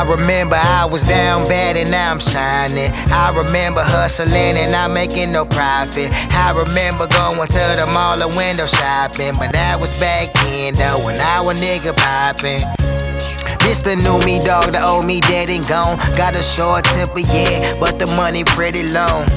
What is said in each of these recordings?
I remember I was down bad and now I'm shining. I remember hustling and not making no profit. I remember going to the mall and window shopping. But that was back then though, when I was nigga popping. This the new me, dog, the old me dead and gone. Got a short temper, yeah, but the money pretty long.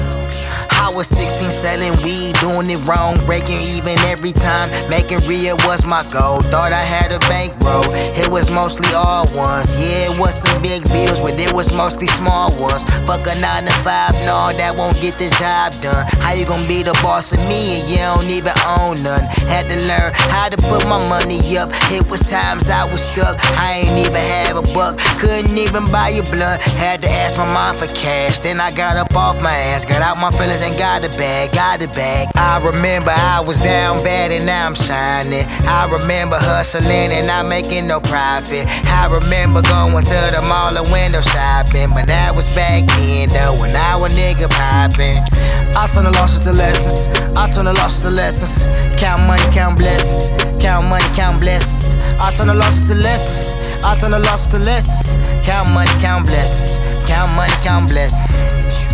I was 16 selling weed, doing it wrong, breaking even every time. Making real was my goal. Thought I had a bankroll. It was mostly all ones. Yeah, it was some big bills, but it was mostly small ones. Fuck a 9 to 5, no, that won't get the job done. How you gonna be the boss of me and you don't even own none? Had to learn how to put my money up. It was times I was stuck. I ain't even have a buck. Couldn't even buy a blunt. Had to ask my mom for cash. Then I got up off my ass, got out my feelings and got a bag, got a bag. I remember I was down bad and now I'm shining. I remember hustling and not making no profit. I remember going to the mall and window shopping, but that was back then though when I was nigga popping. I turn the losses to lessons. I turn the losses to lessons. Count money, count blessings. Count money, count blessings. I turn the losses to lessons. I turn the losses to lessons. Count money, count blessings. Count money, count blessings.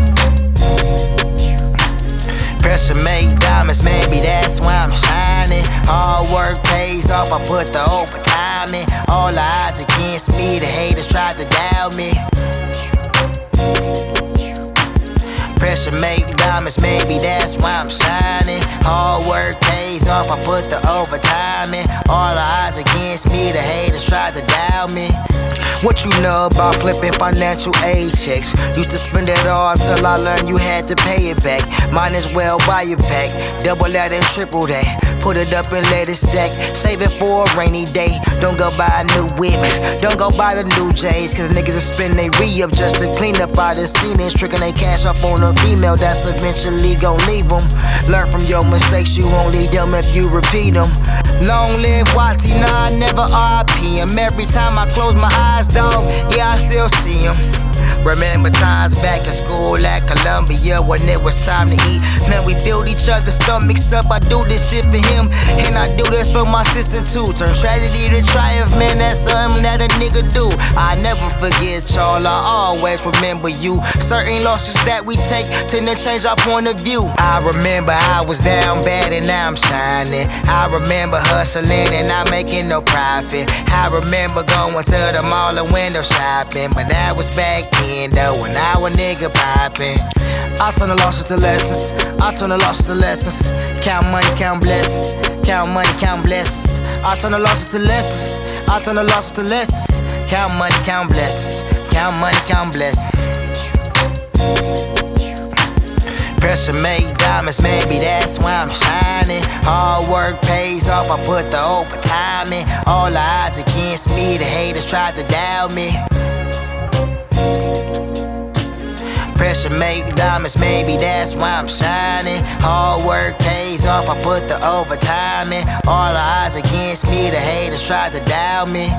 Pressure make diamonds, maybe that's why I'm shining. Hard work pays off, I put the overtime in. All the against me, the haters tried to doubt me. Pressure make diamonds, maybe that's why I'm shining. Hard work pays off, I put the overtime in. All the against me, the haters tried to doubt me. What you know about flipping financial aid checks? Used to spend it all till I learned you had to pay it back. Might as well buy it back. Double that and triple that. Put it up and let it stack. Save it for a rainy day. Don't go buy a new whip. Don't go buy the new J's. Cause niggas will spend they re up just to clean up all the scenes. Tricking they cash off on a female that's eventually gon' leave them. Learn from your mistakes, you only them if you repeat them. Long live Wati, nah, I never RP him. Every time I close my eyes, dog, yeah, I still see him. Remember times back in school at Columbia when it was time to eat. Man, we filled each other's stomachs up. I do this shit for him, and I do this for my sister too. Turn tragedy to triumph, man, that's something that a nigga do. I never forget y'all, I always remember you. Certain losses that we take tend to change our point of view. I remember I was down bad and now I'm shining. I remember hustling and not making no profit. I remember going to the mall and window shopping, but that was back then though when I was nigga popping. I turn the losses to lessons. I turn the losses to lessons. Count money, count blessings. Count money, count blessings. I turn the losses to lessons. I turn the losses to lessons. Count money, count blessings. Count money, count blessings. Pressure make diamonds, maybe that's why I'm shining. Hard work pays off, I put the overtime in. All the odds against me, the haters tried to doubt me. Pressure make diamonds, maybe that's why I'm shining. Hard work pays off, I put the overtime in. All the odds against me, the haters try to doubt me.